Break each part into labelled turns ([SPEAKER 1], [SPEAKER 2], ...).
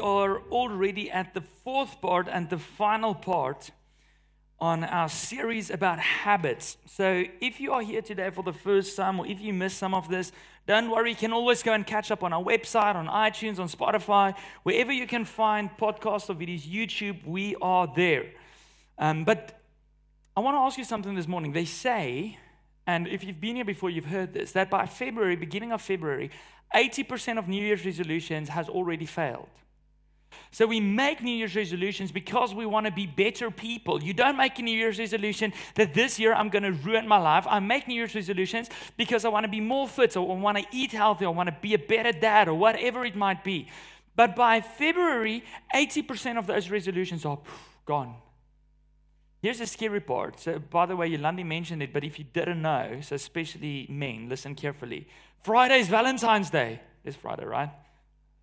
[SPEAKER 1] Are already at the fourth part and the final part on our series about habits. So, if you are here today for the first time or if you missed some of this, don't worry, you can always go and catch up on our website, on iTunes, on Spotify, wherever you can find podcasts or videos, YouTube, we are there. Um, but I want to ask you something this morning. They say, and if you've been here before, you've heard this, that by February, beginning of February, 80% of New Year's resolutions has already failed. So we make New Year's resolutions because we want to be better people. You don't make a New Year's resolution that this year I'm going to ruin my life. I make New Year's resolutions because I want to be more fit or I want to eat healthy or I want to be a better dad or whatever it might be. But by February, 80% of those resolutions are gone. Here's the scary part. So, by the way, Yolandi mentioned it, but if you didn't know, so especially men, listen carefully. Friday is Valentine's Day. It's Friday, right?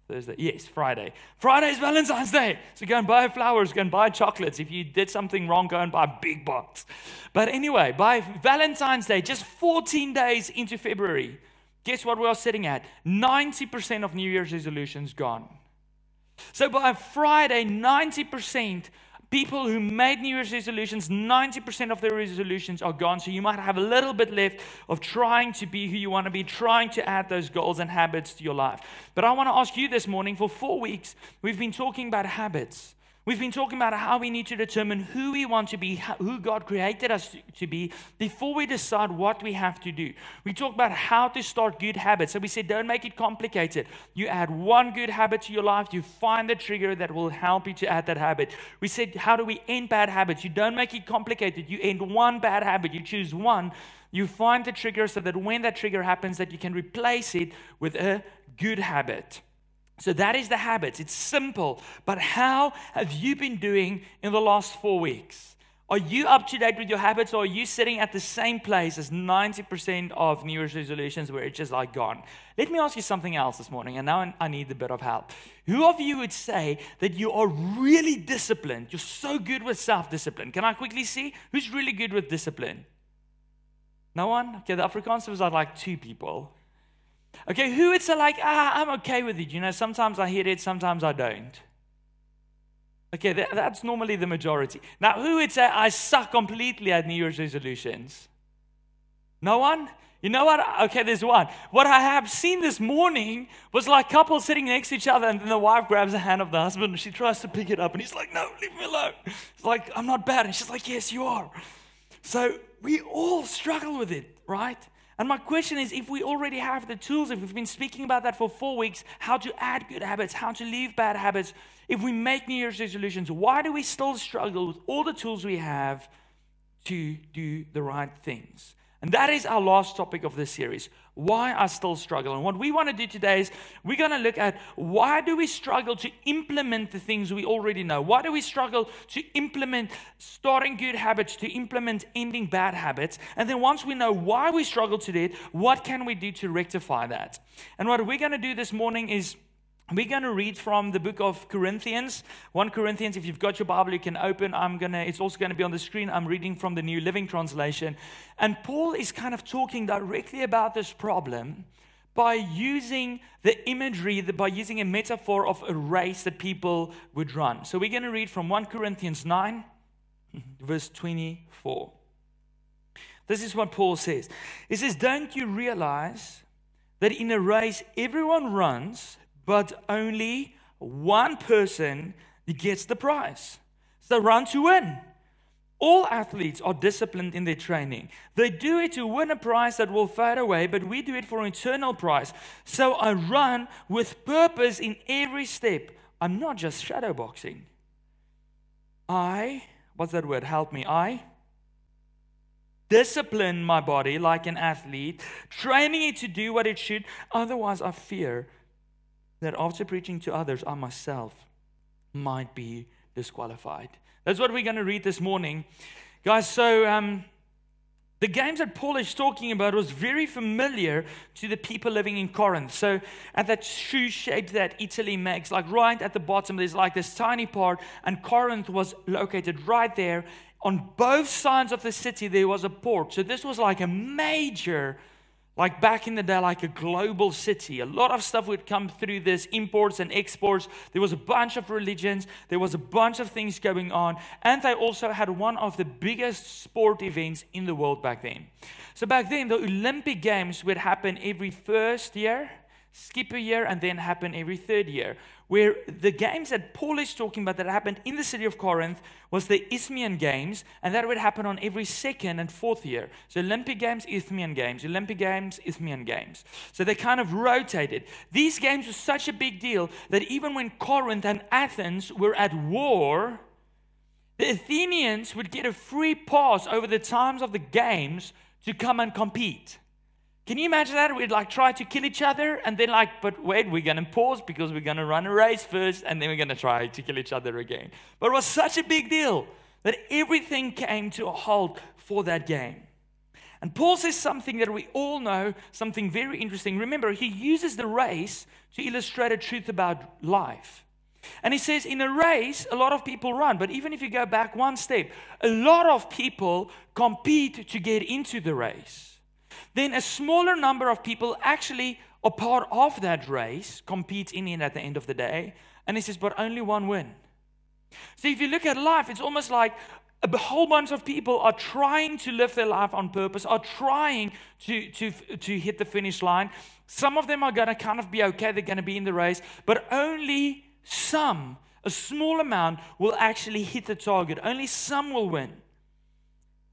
[SPEAKER 1] Thursday. Yes, Friday. Friday is Valentine's Day. So go and buy flowers, go and buy chocolates. If you did something wrong, go and buy a big box. But anyway, by Valentine's Day, just 14 days into February, guess what we are sitting at? 90% of New Year's resolutions gone. So by Friday, 90% People who made New Year's resolutions, 90% of their resolutions are gone. So you might have a little bit left of trying to be who you want to be, trying to add those goals and habits to your life. But I want to ask you this morning for four weeks, we've been talking about habits. We've been talking about how we need to determine who we want to be, who God created us to be, before we decide what we have to do. We talked about how to start good habits. So we said, don't make it complicated. You add one good habit to your life, you find the trigger that will help you to add that habit. We said, how do we end bad habits? You don't make it complicated. You end one bad habit, you choose one. You find the trigger so that when that trigger happens, that you can replace it with a good habit. So that is the habits. It's simple. But how have you been doing in the last four weeks? Are you up to date with your habits or are you sitting at the same place as 90% of New Year's resolutions where it's just like gone? Let me ask you something else this morning, and now I need a bit of help. Who of you would say that you are really disciplined? You're so good with self discipline. Can I quickly see who's really good with discipline? No one? Okay, the Afrikaners are like two people. Okay, who it's like, ah, I'm okay with it. You know, sometimes I hear it, sometimes I don't. Okay, that, that's normally the majority. Now, who would say, I suck completely at New Year's resolutions? No one? You know what? Okay, there's one. What I have seen this morning was like couples sitting next to each other, and then the wife grabs the hand of the husband and she tries to pick it up, and he's like, No, leave me alone. It's like, I'm not bad. And she's like, Yes, you are. So we all struggle with it, right? And my question is if we already have the tools, if we've been speaking about that for four weeks, how to add good habits, how to leave bad habits, if we make New Year's resolutions, why do we still struggle with all the tools we have to do the right things? And that is our last topic of this series why I still struggle. And what we want to do today is we're going to look at why do we struggle to implement the things we already know? Why do we struggle to implement starting good habits, to implement ending bad habits? And then once we know why we struggle to do it, what can we do to rectify that? And what we're going to do this morning is we're going to read from the book of Corinthians. 1 Corinthians, if you've got your Bible, you can open. I'm going to, it's also going to be on the screen. I'm reading from the New Living Translation. And Paul is kind of talking directly about this problem by using the imagery, by using a metaphor of a race that people would run. So we're going to read from 1 Corinthians 9, verse 24. This is what Paul says. He says, Don't you realize that in a race everyone runs? But only one person gets the prize. So run to win. All athletes are disciplined in their training. They do it to win a prize that will fade away, but we do it for an eternal prize. So I run with purpose in every step. I'm not just shadowboxing. I, what's that word? Help me. I discipline my body like an athlete, training it to do what it should. Otherwise, I fear that after preaching to others, I myself might be disqualified. That's what we're going to read this morning. Guys, so um, the games that Paul is talking about was very familiar to the people living in Corinth. So at that shoe shape that Italy makes, like right at the bottom, there's like this tiny part, and Corinth was located right there. On both sides of the city, there was a port. So this was like a major like back in the day, like a global city. A lot of stuff would come through this imports and exports. There was a bunch of religions, there was a bunch of things going on, and they also had one of the biggest sport events in the world back then. So, back then, the Olympic Games would happen every first year, skip a year, and then happen every third year where the games that Paul is talking about that happened in the city of Corinth was the Isthmian Games, and that would happen on every second and fourth year. So Olympic Games, Isthmian Games, Olympic Games, Isthmian Games. So they kind of rotated. These games were such a big deal that even when Corinth and Athens were at war, the Athenians would get a free pass over the times of the games to come and compete. Can you imagine that? We'd like try to kill each other and then like, but wait, we're to pause because we're to run a race first and then we're to try to kill each other again. But it was such a big deal that everything came to a halt for that game. And Paul says something that we all know, something very interesting. Remember, he uses the race to illustrate a truth about life. And he says, in a race, a lot of people run. But even if you go back one step, a lot of people compete to get into the race then a smaller number of people actually are part of that race, compete in it at the end of the day. And he says, but only one win. So if you look at life, it's almost like a whole bunch of people are trying to live their life on purpose, are trying to, to, to hit the finish line. Some of them are going to kind of be okay, they're going to be in the race, but only some, a small amount, will actually hit the target. Only some will win.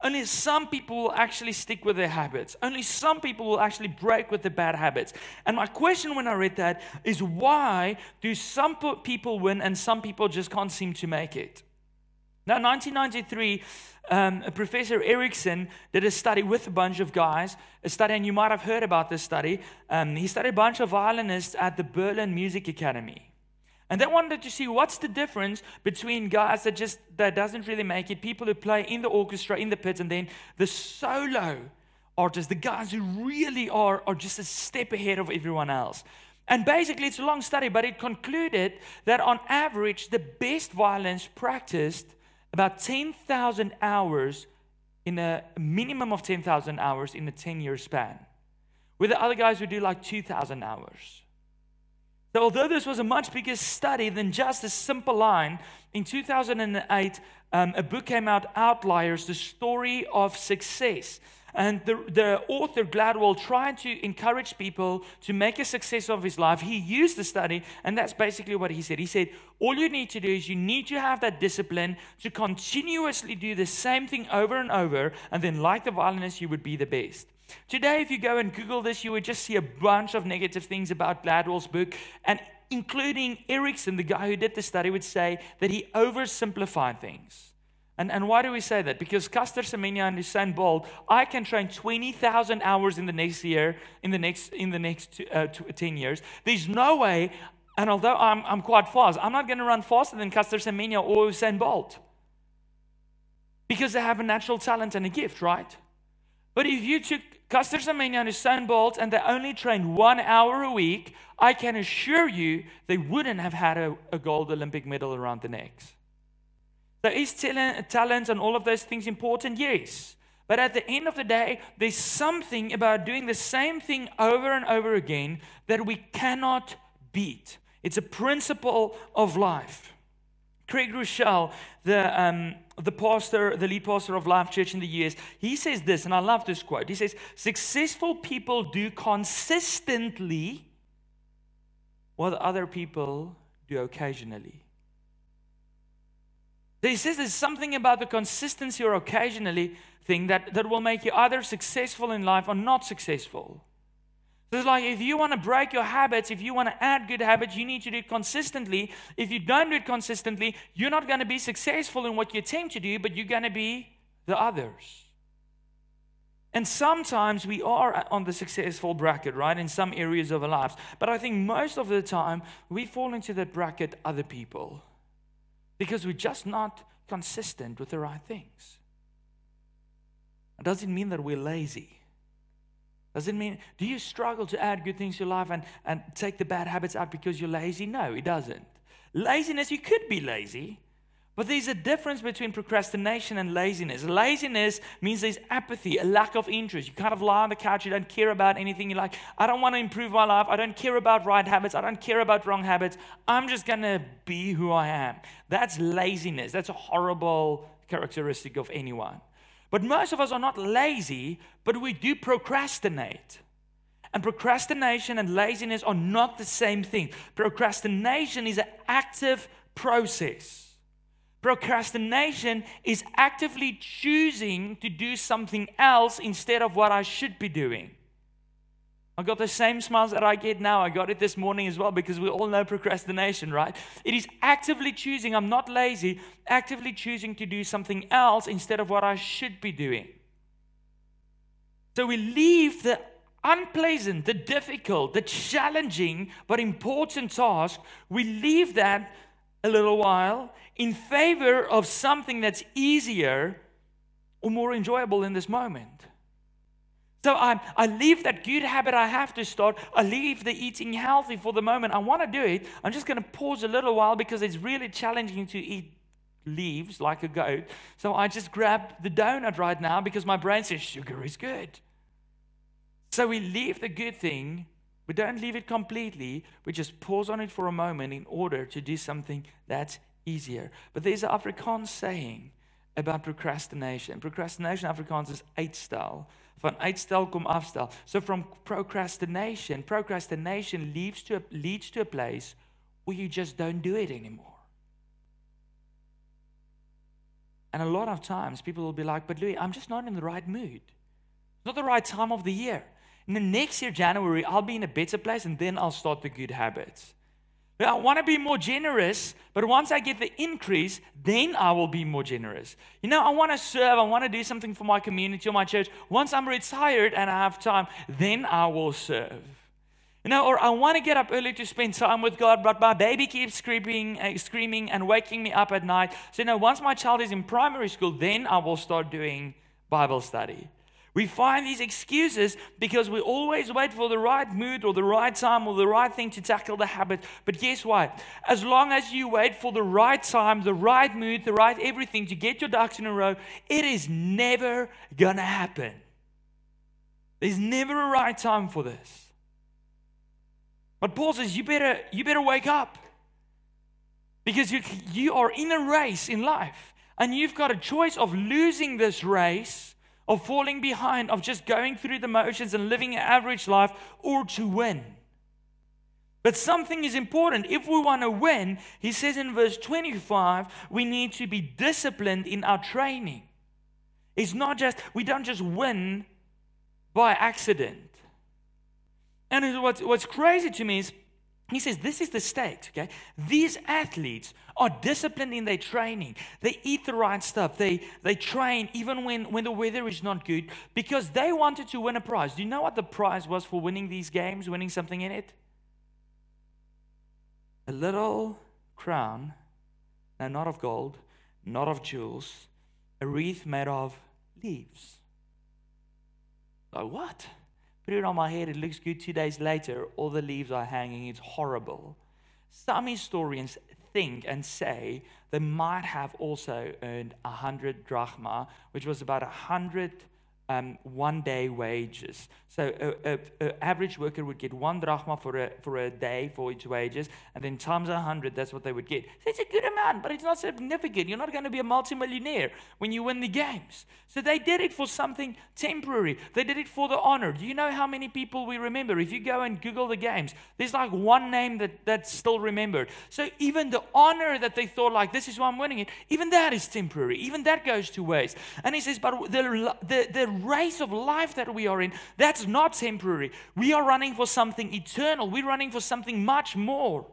[SPEAKER 1] Only some people will actually stick with their habits. Only some people will actually break with the bad habits. And my question when I read that is why do some people win and some people just can't seem to make it? Now, 1993, um, Professor Ericsson did a study with a bunch of guys, a study, and you might have heard about this study. Um, he studied a bunch of violinists at the Berlin Music Academy. And they wanted to see what's the difference between guys that just that doesn't really make it, people who play in the orchestra, in the pits, and then the solo artists, the guys who really are, are just a step ahead of everyone else. And basically, it's a long study, but it concluded that on average, the best violins practiced about 10,000 hours in a minimum of 10,000 hours in a 10 year span, with the other guys who do like 2,000 hours. So, although this was a much bigger study than just a simple line, in 2008, um, a book came out, Outliers The Story of Success. And the, the author, Gladwell, tried to encourage people to make a success of his life. He used the study, and that's basically what he said. He said, All you need to do is you need to have that discipline to continuously do the same thing over and over, and then, like the violinist, you would be the best. Today, if you go and Google this, you would just see a bunch of negative things about Gladwell's book, and including Ericsson, the guy who did the study, would say that he oversimplified things. And, and why do we say that? Because Caster Semenya and Usain Bolt, I can train 20,000 hours in the next year, in the next, in the next two, uh, two, 10 years. There's no way, and although I'm, I'm quite fast, I'm not going to run faster than Caster Semenya or Usain Bolt. Because they have a natural talent and a gift, right? But if you took Caster Semenya and Usain Bolt and they only trained one hour a week, I can assure you they wouldn't have had a, a gold Olympic medal around the necks. So is talent and all of those things important? Yes. But at the end of the day, there's something about doing the same thing over and over again that we cannot beat. It's a principle of life. Craig Groeschel, the, um, the pastor, the lead pastor of Life Church in the US, he says this, and I love this quote. He says, Successful people do consistently what other people do occasionally. He says there's something about the consistency or occasionally thing that, that will make you either successful in life or not successful. So it's like if you want to break your habits, if you want to add good habits, you need to do it consistently. If you don't do it consistently, you're not going to be successful in what you attempt to do, but you're going to be the others. And sometimes we are on the successful bracket, right, in some areas of our lives. But I think most of the time we fall into that bracket, other people, because we're just not consistent with the right things. It doesn't mean that we're lazy. Does it mean, do you struggle to add good things to your life and, and take the bad habits out because you're lazy? No, it doesn't. Laziness, you could be lazy, But there's a difference between procrastination and laziness. Laziness means there's apathy, a lack of interest. You kind of lie on the couch, you don't care about anything. You're like, I don't want to improve my life. I don't care about right habits. I don't care about wrong habits. I'm just going to be who I am. That's laziness. That's a horrible characteristic of anyone. But most of us are not lazy, but we do procrastinate. And procrastination and laziness are not the same thing. Procrastination is an active process. Procrastination is actively choosing to do something else instead of what I should be doing. I got the same smiles that I get now. I got it this morning as well because we all know procrastination, right? It is actively choosing, I'm not lazy, actively choosing to do something else instead of what I should be doing. So we leave the unpleasant, the difficult, the challenging, but important task, we leave that a little while in favor of something that's easier or more enjoyable in this moment. So I, I leave that good habit I have to start. I leave the eating healthy for the moment. I want to do it. I'm just going to pause a little while because it's really challenging to eat leaves like a goat. So I just grab the donut right now because my brain says sugar is good. So we leave the good thing, we don't leave it completely, we just pause on it for a moment in order to do something that's easier. But there's an Afrikaans saying about procrastination. Procrastination Afrikaans is uitstel. Van uitstel kom afstel. So from procrastination, procrastination leads to a, leads to a place where you just don't do it anymore. And a lot of times people will be like, but Louis, I'm just not in the right mood. It's not the right time of the year. And the next year, January, I'll be in a better place and then I'll start the good habits. I want to be more generous, but once I get the increase, then I will be more generous. You know, I want to serve, I want to do something for my community or my church. Once I'm retired and I have time, then I will serve. You know, or I want to get up early to spend time with God, but my baby keeps screaming, uh, screaming and waking me up at night. So, you know, once my child is in primary school, then I will start doing Bible study. We find these excuses because we always wait for the right mood or the right time or the right thing to tackle the habit. But guess what? As long as you wait for the right time, the right mood, the right everything to get your ducks in a row, it is never going to happen. There's never a right time for this. But Paul says, you better, you better wake up because you, you are in a race in life and you've got a choice of losing this race of falling behind, of just going through the motions and living an average life, or to win. But something is important. If we want to win, he says in verse 25, we need to be disciplined in our training. It's not just, we don't just win by accident. And what's, what's crazy to me is he says, This is the state, okay? These athletes are disciplined in their training. They eat the right stuff. They, they train even when, when the weather is not good because they wanted to win a prize. Do you know what the prize was for winning these games, winning something in it? A little crown, no, not of gold, not of jewels, a wreath made of leaves. Like, what? Put it on my head, it looks good. Two days later, all the leaves are hanging. It's horrible. Some historians think and say they might have also earned a hundred drachma, which was about a hundred um, one day wages. So an average worker would get one drachma for a, for a day for its wages, and then times a hundred, that's what they would get. So it's a good amount, but it's not significant. You're not going to be a multimillionaire when you win the games. So they did it for something temporary. They did it for the honor. Do you know how many people we remember? If you go and Google the games, there's like one name that, that's still remembered. So even the honor that they thought like, this is why I'm winning it, even that is temporary. Even that goes to waste. And he says, but the, the, the race of life that we are in, that's not temporary. We are running for something eternal. We're running for something much more.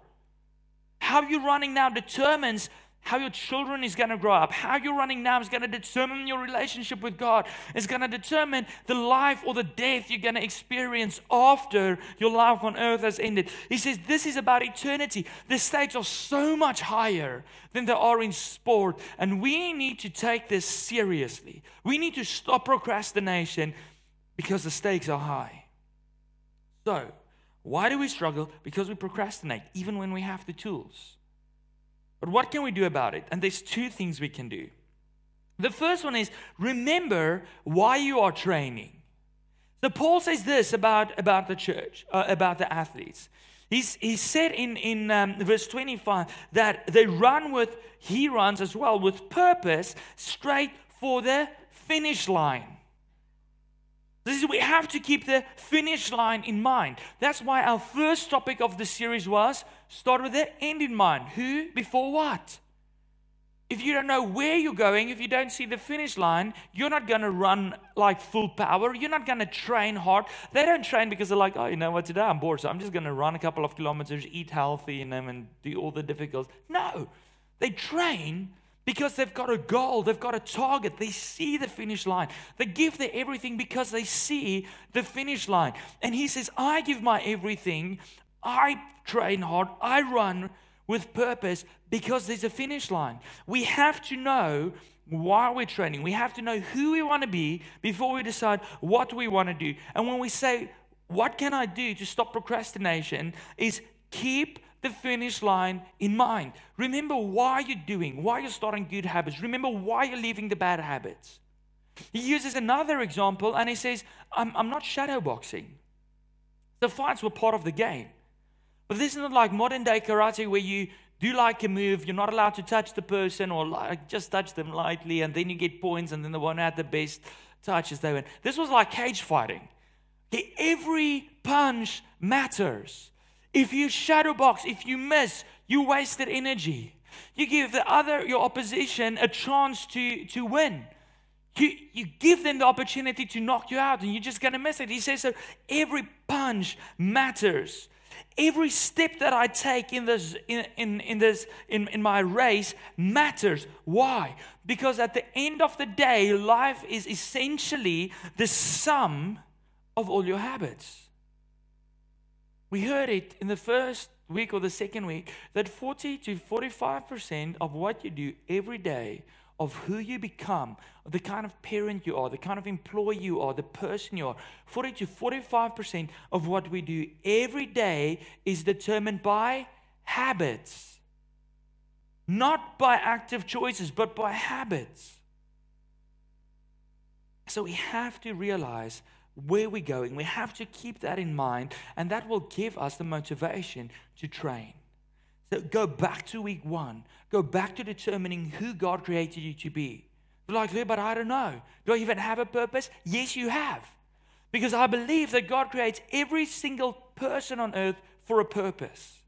[SPEAKER 1] How you're running now determines how your children is going to grow up. How you're running now is going to determine your relationship with God. It's going to determine the life or the death you're going to experience after your life on earth has ended. He says this is about eternity. The stakes are so much higher than they are in sport. And we need to take this seriously. We need to stop procrastination because the stakes are high. So, why do we struggle? Because we procrastinate, even when we have the tools. But what can we do about it? And there's two things we can do. The first one is remember why you are training. So Paul says this about, about the church, uh, about the athletes. He's, he said in, in um, verse 25 that they run with, he runs as well with purpose straight for the finish line. This is, we have to keep the finish line in mind. That's why our first topic of the series was start with the end in mind. Who before what? If you don't know where you're going, if you don't see the finish line, you're not going to run like full power. You're not going to train hard. They don't train because they're like, oh, you know what, today I'm bored, so I'm just going to run a couple of kilometers, eat healthy, and, and do all the difficult. No, they train because they've got a goal, they've got a target, they see the finish line. They give their everything because they see the finish line. And he says, I give my everything, I train hard, I run with purpose because there's a finish line. We have to know why we're training. We have to know who we want to be before we decide what we want to do. And when we say, What can I do to stop procrastination? is keep the finish line in mind. Remember why you're doing, why you're starting good habits. Remember why you're leaving the bad habits. He uses another example and he says, I'm, I'm not shadowboxing. The fights were part of the game. But this is not like modern day karate where you do like a move, you're not allowed to touch the person or like just touch them lightly, and then you get points, and then the one who had the best touches they win. This was like cage fighting. Okay, every punch matters. If you shadow box, if you miss, you wasted energy. You give the other, your opposition, a chance to, to win. You, you give them the opportunity to knock you out, and you're just going to miss it. He says so every punch matters. Every step that I take in this, in, in, in this, in, in my race matters. Why? Because at the end of the day, life is essentially the sum of all your habits. We heard it in the first week or the second week that 40 to 45% of what you do every day, of who you become, the kind of parent you are, the kind of employee you are, the person you are, 40 to 45% of what we do every day is determined by habits. Not by active choices, but by habits. So we have to realize where we're going. We have to keep that in mind, and that will give us the motivation to train. So go back to week one. Go back to determining who God created you to be. Like, but I don't know. Do I even have a purpose? Yes, you have. Because I believe that God creates every single person on earth for a purpose.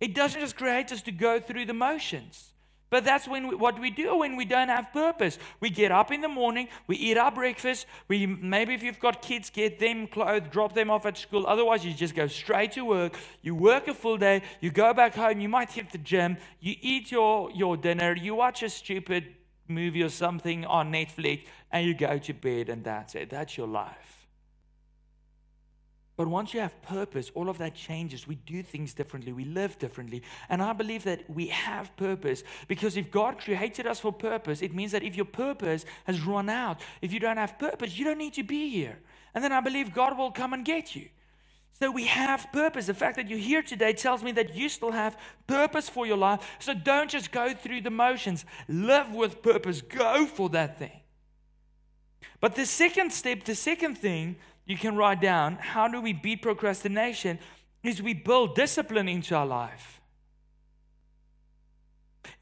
[SPEAKER 1] It doesn't just create us to go through the motions. But that's when we, what we do when we don't have purpose. We get up in the morning, we eat our breakfast. We maybe if you've got kids, get them clothed, drop them off at school. Otherwise, you just go straight to work. You work a full day. You go back home. You might hit the gym. You eat your your dinner. You watch a stupid movie or something on Netflix, and you go to bed, and that's it. That's your life. But once you have purpose, all of that changes. We do things differently. We live differently. And I believe that we have purpose because if God created us for purpose, it means that if your purpose has run out, if you don't have purpose, you don't need to be here. And then I believe God will come and get you. So we have purpose. The fact that you're here today tells me that you still have purpose for your life. So don't just go through the motions, live with purpose, go for that thing. But the second step, the second thing you can write down how do we beat procrastination is we build discipline into our life.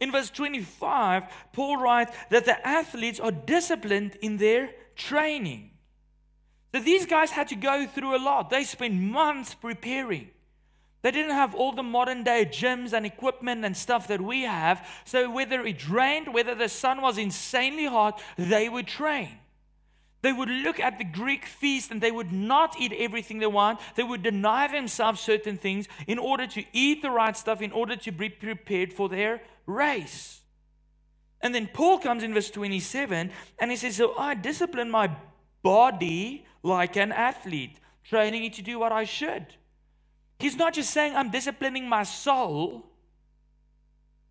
[SPEAKER 1] In verse 25, Paul writes that the athletes are disciplined in their training. So these guys had to go through a lot. They spent months preparing. They didn't have all the modern day gyms and equipment and stuff that we have. So whether it rained, whether the sun was insanely hot, they would train. They would look at the Greek feast and they would not eat everything they want. They would deny themselves certain things in order to eat the right stuff, in order to be prepared for their race. And then Paul comes in verse 27 and he says, So I discipline my body like an athlete, training it to do what I should. He's not just saying, I'm disciplining my soul.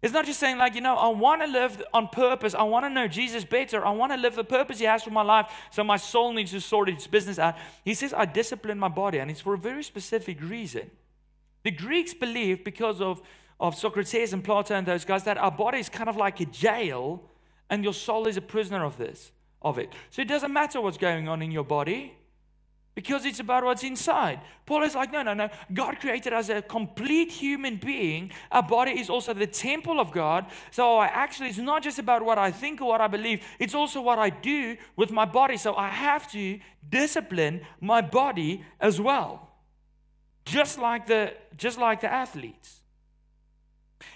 [SPEAKER 1] It's not just saying, like, you know, I want to live on purpose. I want to know Jesus better. I want to live the purpose He has for my life. So my soul needs to sort its business out. He says, I discipline my body, and it's for a very specific reason. The Greeks believed because of, of Socrates and Plato and those guys that our body is kind of like a jail and your soul is a prisoner of this, of it. So it doesn't matter what's going on in your body because it's about what's inside. Paul is like, no, no, no. God created us a complete human being. Our body is also the temple of God. So I actually, it's not just about what I think or what I believe, it's also what I do with my body. So I have to discipline my body as well. Just like the, just like the athletes.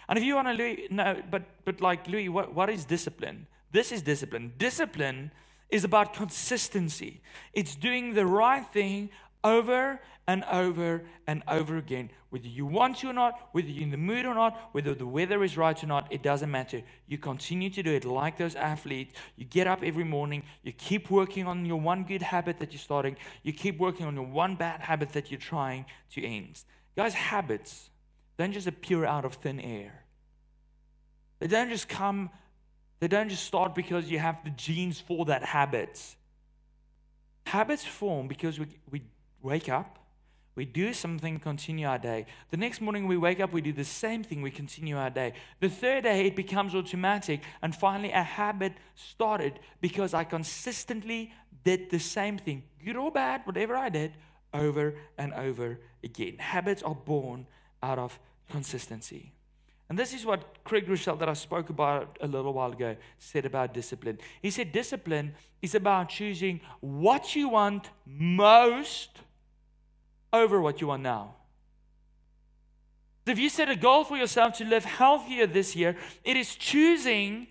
[SPEAKER 1] And if you want to know, but, but like Louis, what, what is discipline? This is discipline. Discipline is about consistency. It's doing the right thing over and over and over again. Whether you want to or not, whether you're in the mood or not, whether the weather is right or not, it doesn't matter. You continue to do it like those athletes. You get up every morning. You keep working on your one good habit that you're starting. You keep working on your one bad habit that you're trying to end. Guys, habits don't just appear out of thin air. They don't just come they don't just start because you have the genes for that habit. Habits form because we, we wake up, we do something, continue our day. The next morning we wake up, we do the same thing, we continue our day. The third day it becomes automatic, and finally a habit started because I consistently did the same thing, good or bad, whatever I did, over and over again. Habits are born out of consistency. And this is what Craig Groeschel, that I spoke about a little while ago, said about discipline. He said discipline is about choosing what you want most over what you want now. If you set a goal for yourself to live healthier this year, it is choosing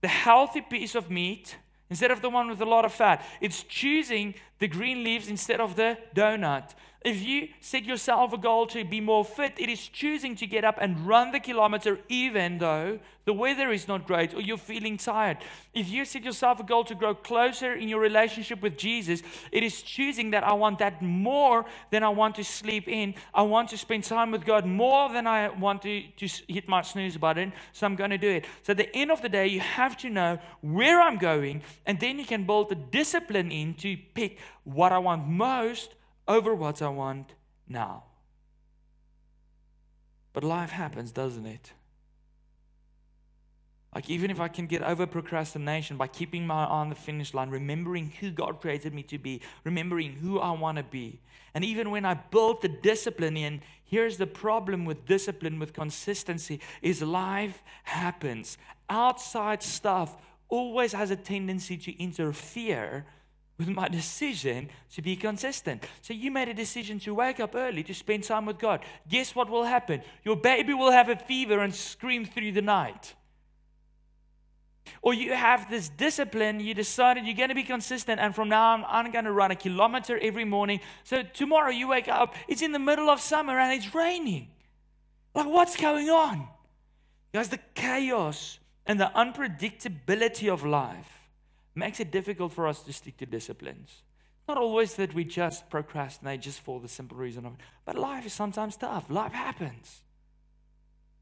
[SPEAKER 1] the healthy piece of meat instead of the one with a lot of fat. It's choosing the green leaves instead of the donut. If you set yourself a goal to be more fit, it is choosing to get up and run the kilometer even though the weather is not great or you're feeling tired. If you set yourself a goal to grow closer in your relationship with Jesus, it is choosing that I want that more than I want to sleep in. I want to spend time with God more than I want to, hit my snooze button, so I'm going to do it. So at the end of the day, you have to know where I'm going, and then you can build the discipline in to pick what I want most over what I want now. But life happens, doesn't it? Like, even if I can get over procrastination by keeping my eye on the finish line, remembering who God created me to be, remembering who I want to be. And even when I build the discipline in, here's the problem with discipline, with consistency, is life happens. Outside stuff always has a tendency to interfere with my decision to be consistent. So you made a decision to wake up early to spend time with God. Guess what will happen? Your baby will have a fever and scream through the night. Or you have this discipline, you decided you're going to be consistent, and from now on, I'm going to run a kilometer every morning. So tomorrow you wake up, it's in the middle of summer and it's raining. Like, what's going on? Guys, the chaos and the unpredictability of life makes it difficult for us to stick to disciplines. Not always that we just procrastinate just for the simple reason of it, but life is sometimes tough. Life happens.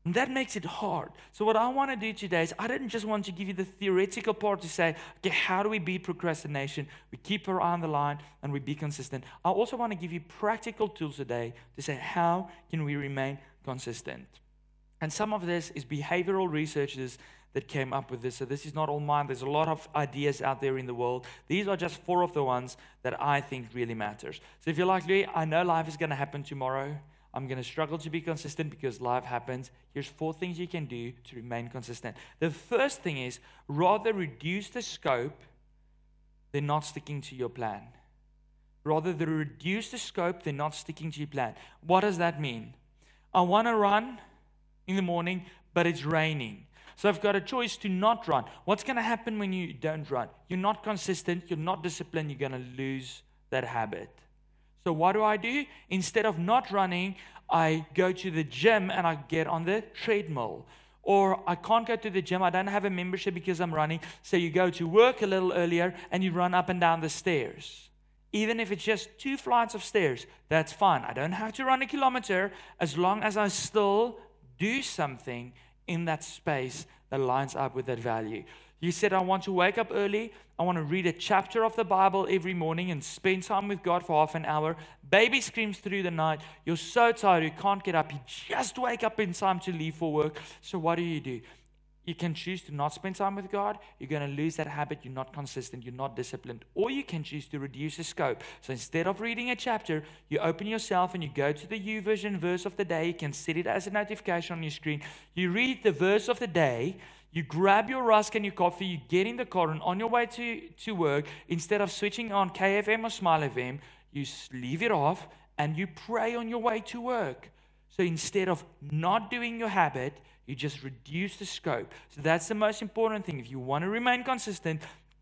[SPEAKER 1] And that makes it hard. So, what I want to do today is, I didn't just want to give you the theoretical part to say, okay, how do we beat procrastination? We keep our eye on the line and we be consistent. I also want to give you practical tools today to say, how can we remain consistent? And some of this is behavioral researchers that came up with this. So this is not all mine. There's a lot of ideas out there in the world. These are just four of the ones that I think really matters. So if you're like me, I know life is going to happen tomorrow. I'm going to struggle to be consistent because life happens. Here's four things you can do to remain consistent. The first thing is rather reduce the scope than not sticking to your plan. Rather than reduce the scope than not sticking to your plan. What does that mean? I want to run in the morning, but it's raining. So I've got a choice to not run. What's going to happen when you don't run? You're not consistent, you're not disciplined, you're going to lose that habit. So what do I do? Instead of not running, I go to the gym and I get on the treadmill. Or I can't go to the gym, I don't have a membership because I'm running. So you go to work a little earlier and you run up and down the stairs. Even if it's just two flights of stairs, that's fine. I don't have to run a kilometer as long as I still do something in that space that lines up with that value. You said, I want to wake up early. I want to read a chapter of the Bible every morning and spend time with God for half an hour. Baby screams through the night. You're so tired, you can't get up. You just wake up in time to leave for work. So, what do you do? You can choose to not spend time with God. You're going to lose that habit. You're not consistent. You're not disciplined. Or you can choose to reduce the scope. So instead of reading a chapter, you open yourself and you go to the YouVersion verse of the day. You can set it as a notification on your screen. You read the verse of the day. You grab your rusk and your coffee. You get in the car and on your way to, to work, instead of switching on KFM or Smile FM, you leave it off and you pray on your way to work. So instead of not doing your habit, you just reduce the scope. So that's the most important thing. If you want to remain consistent,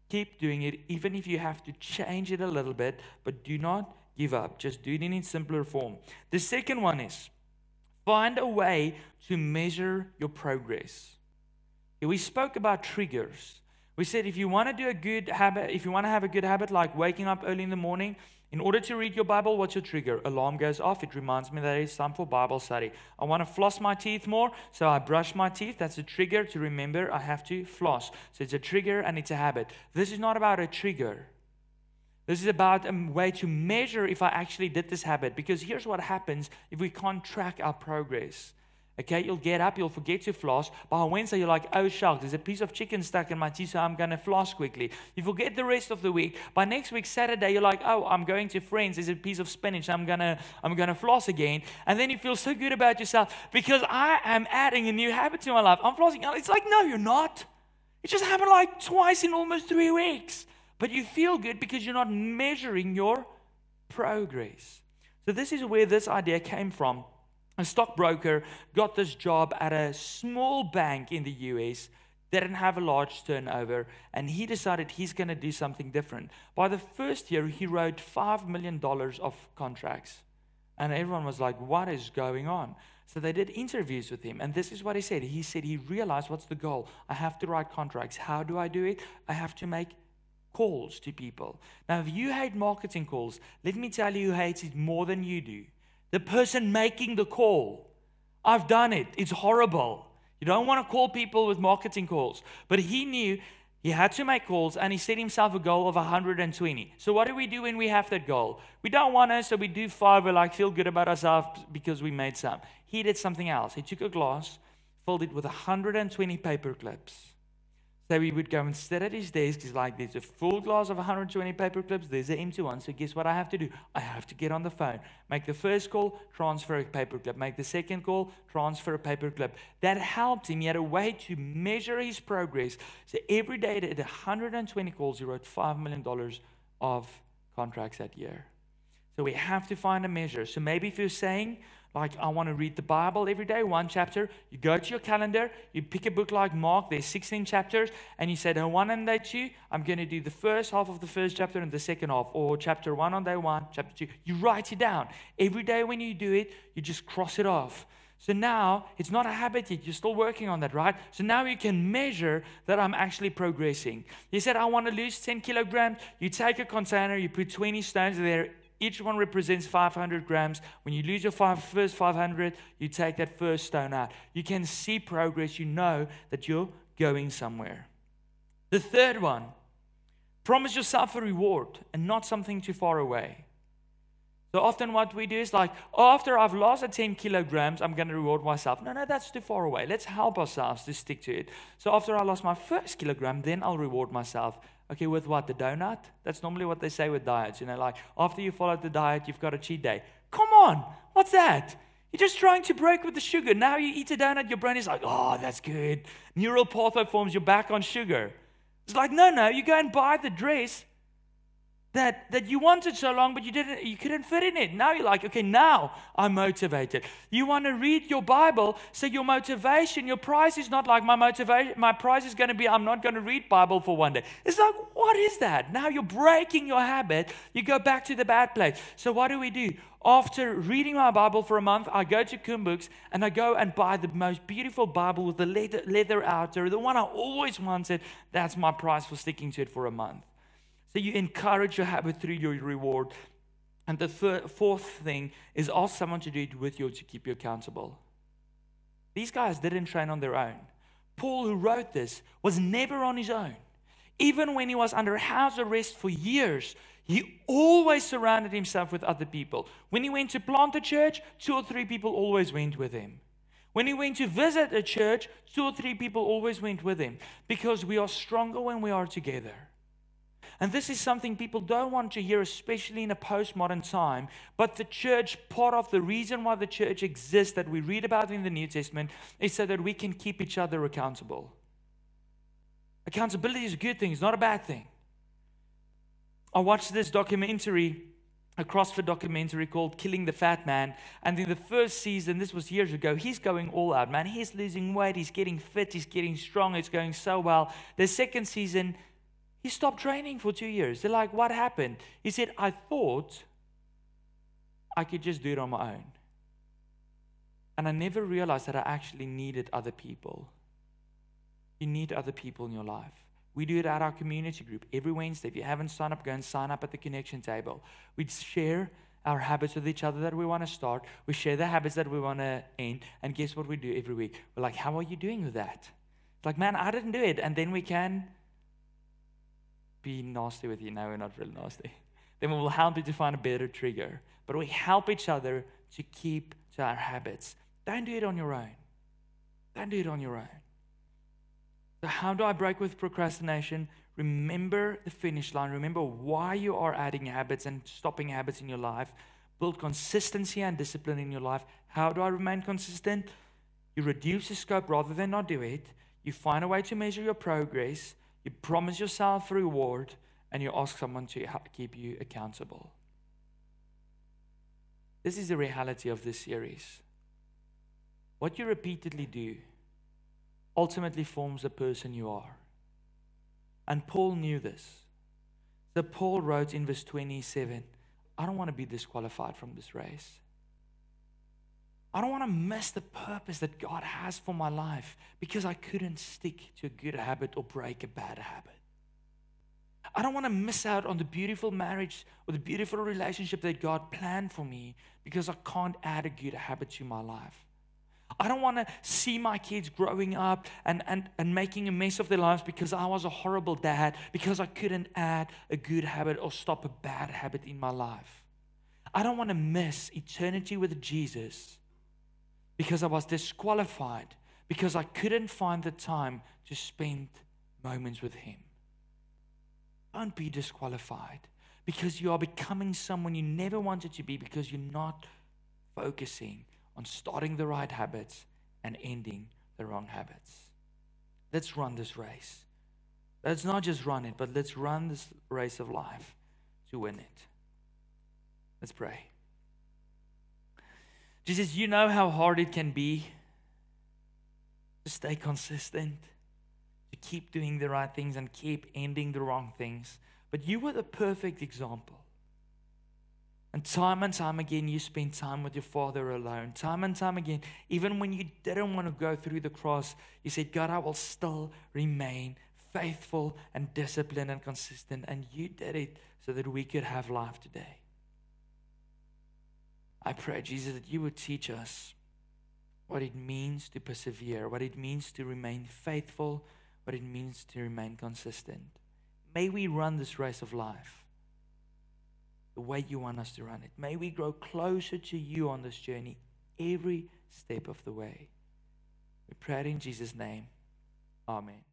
[SPEAKER 1] keep doing it, even if you have to change it a little bit, but do not give up. Just do it in its simpler form. The second one is find a way to measure your progress. We spoke about triggers. We said if you want to do a good habit, if you want to have a good habit like waking up early in the morning, in order to read your Bible, what's your trigger? Alarm goes off. It reminds me that it's time for Bible study. I want to floss my teeth more, so I brush my teeth. That's a trigger to remember I have to floss. So it's a trigger and it's a habit. This is not about a trigger. This is about a way to measure if I actually did this habit. Because here's what happens if we can't track our progress. Okay, you'll get up, you'll forget to floss. By Wednesday, you're like, oh, shucks, there's a piece of chicken stuck in my teeth, so I'm going to floss quickly. You forget the rest of the week. By next week, Saturday, you're like, oh, I'm going to friends, there's a piece of spinach, I'm going to I'm gonna floss again. And then you feel so good about yourself because I am adding a new habit to my life. I'm flossing. It's like, no, you're not. It just happened like twice in almost three weeks. But you feel good because you're not measuring your progress. So, this is where this idea came from a stockbroker got this job at a small bank in the US didn't have a large turnover and he decided he's going to do something different. By the first year he wrote $5 million of contracts and everyone was like what is going on? So they did interviews with him and this is what he said. He said he realized what's the goal? I have to write contracts. How do i do it? I have to make calls to people. Now if you hate marketing calls let me tell you who hates it more than you do the person making the call. I've done it. It's horrible. You don't want to call people with marketing calls. But he knew he had to make calls and he set himself a goal of 120. So, what do we do when we have that goal? We don't want to, so we do five. We like feel good about ourselves because we made some. He did something else. He took a glass, filled it with 120 paper clips so he would go and sit at his desk. He's like, there's a full glass of 120 paper clips. There's an empty one. So guess what I have to do? I have to get on the phone. Make the first call, transfer a paper clip. Make the second call, transfer a paper clip. That helped him. He had a way to measure his progress. So every day at 120 calls, he wrote $5 million of contracts that year. So we have to find a measure. So maybe if you're saying, like I want to read the Bible every day, one chapter. You go to your calendar, you pick a book like Mark, there's 16 chapters, and you say, on one and day two, I'm going to do the first half of the first chapter and the second half, or chapter one on day one, chapter two. You write it down. Every day when you do it, you just cross it off. So now it's not a habit yet. You're still working on that, right? So now you can measure that I'm actually progressing. You said, I want to lose 10 kilograms. You take a container, you put 20 stones there each one represents 500 grams. When you lose your five, first 500, you take that first stone out. You can see progress. You know that you're going somewhere. The third one promise yourself a reward and not something too far away. So often, what we do is like, after I've lost the 10 kilograms, I'm going to reward myself. No, no, that's too far away. Let's help ourselves to stick to it. So after I lost my first kilogram, then I'll reward myself. Okay, with what? The donut? That's normally what they say with diets. You know, like after you follow the diet, you've got a cheat day. Come on, what's that? You're just trying to break with the sugar. Now you eat a donut, your brain is like, oh, that's good. Neural pathway forms, you're back on sugar. It's like, no, no, you go and buy the dress that, that you wanted so long, but you didn't, you couldn't fit in it. Now you're like, okay, now I'm motivated. You want to read your Bible, so your motivation, your prize is not like my motivation, my prize is going to be I'm not going to read Bible for one day. It's like, what is that? Now you're breaking your habit. You go back to the bad place. So what do we do? After reading my Bible for a month, I go to CUM Books and I go and buy the most beautiful Bible with the leather, leather outer, the one I always wanted. That's my prize for sticking to it for a month. So you encourage your habit through your reward. And the fourth thing is ask someone to do it with you to keep you accountable. These guys didn't train on their own. Paul, who wrote this, was never on his own. Even when he was under house arrest for years, he always surrounded himself with other people. When he went to plant a church, two or three people always went with him. When he went to visit a church, two or three people always went with him because we are stronger when we are together. And this is something people don't want to hear, especially in a postmodern time. But the church, part of the reason why the church exists that we read about in the New Testament, is so that we can keep each other accountable. Accountability is a good thing, it's not a bad thing. I watched this documentary a CrossFit documentary called Killing the Fat Man. And in the first season, this was years ago, he's going all out, man. He's losing weight, he's getting fit, he's getting strong, it's going so well. The second season, he stopped training for two years. They're like, what happened? He said, I thought I could just do it on my own. And I never realized that I actually needed other people. You need other people in your life. We do it at our community group every Wednesday. If you haven't signed up, go and sign up at the connection table. We share our habits with each other that we want to start. We share the habits that we want to end. And guess what we do every week? We're like, how are you doing with that? It's like, man, I didn't do it. And then we can be nasty with you. No, we're not really nasty. Then we will help you to find a better trigger. But we help each other to keep to our habits. Don't do it on your own. Don't do it on your own. So, how do I break with procrastination? Remember the finish line. Remember why you are adding habits and stopping habits in your life. Build consistency and discipline in your life. How do I remain consistent? You reduce the scope rather than not do it. You find a way to measure your progress. You promise yourself a reward. And you ask someone to keep you accountable. This is the reality of this series. What you repeatedly do ultimately forms the person you are. And Paul knew this. So Paul wrote in verse 27 I don't want to be disqualified from this race. I don't want to miss the purpose that God has for my life because I couldn't stick to a good habit or break a bad habit. I don't want to miss out on the beautiful marriage or the beautiful relationship that God planned for me because I can't add a good habit to my life. I don't want to see my kids growing up and, and, and making a mess of their lives because I was a horrible dad, because I couldn't add a good habit or stop a bad habit in my life. I don't want to miss eternity with Jesus because I was disqualified, because I couldn't find the time to spend moments with Him. Don't be disqualified because you are becoming someone you never wanted to be because you're not focusing on starting the right habits and ending the wrong habits. Let's run this race. Let's not just run it, but let's run this race of life to win it. Let's pray. Jesus, you know how hard it can be to stay consistent, to keep doing the right things and keep ending the wrong things. But you were the perfect example. And time and time again, you spent time with your Father alone. Time and time again, even when you didn't want to go through the cross, you said, God, I will still remain faithful and disciplined and consistent. And you did it so that we could have life today. I pray, Jesus, that you would teach us what it means to persevere, what it means to remain faithful, what it means to remain consistent. May we run this race of life the way you want us to run it. May we grow closer to you on this journey every step of the way. We pray it in Jesus' name. Amen.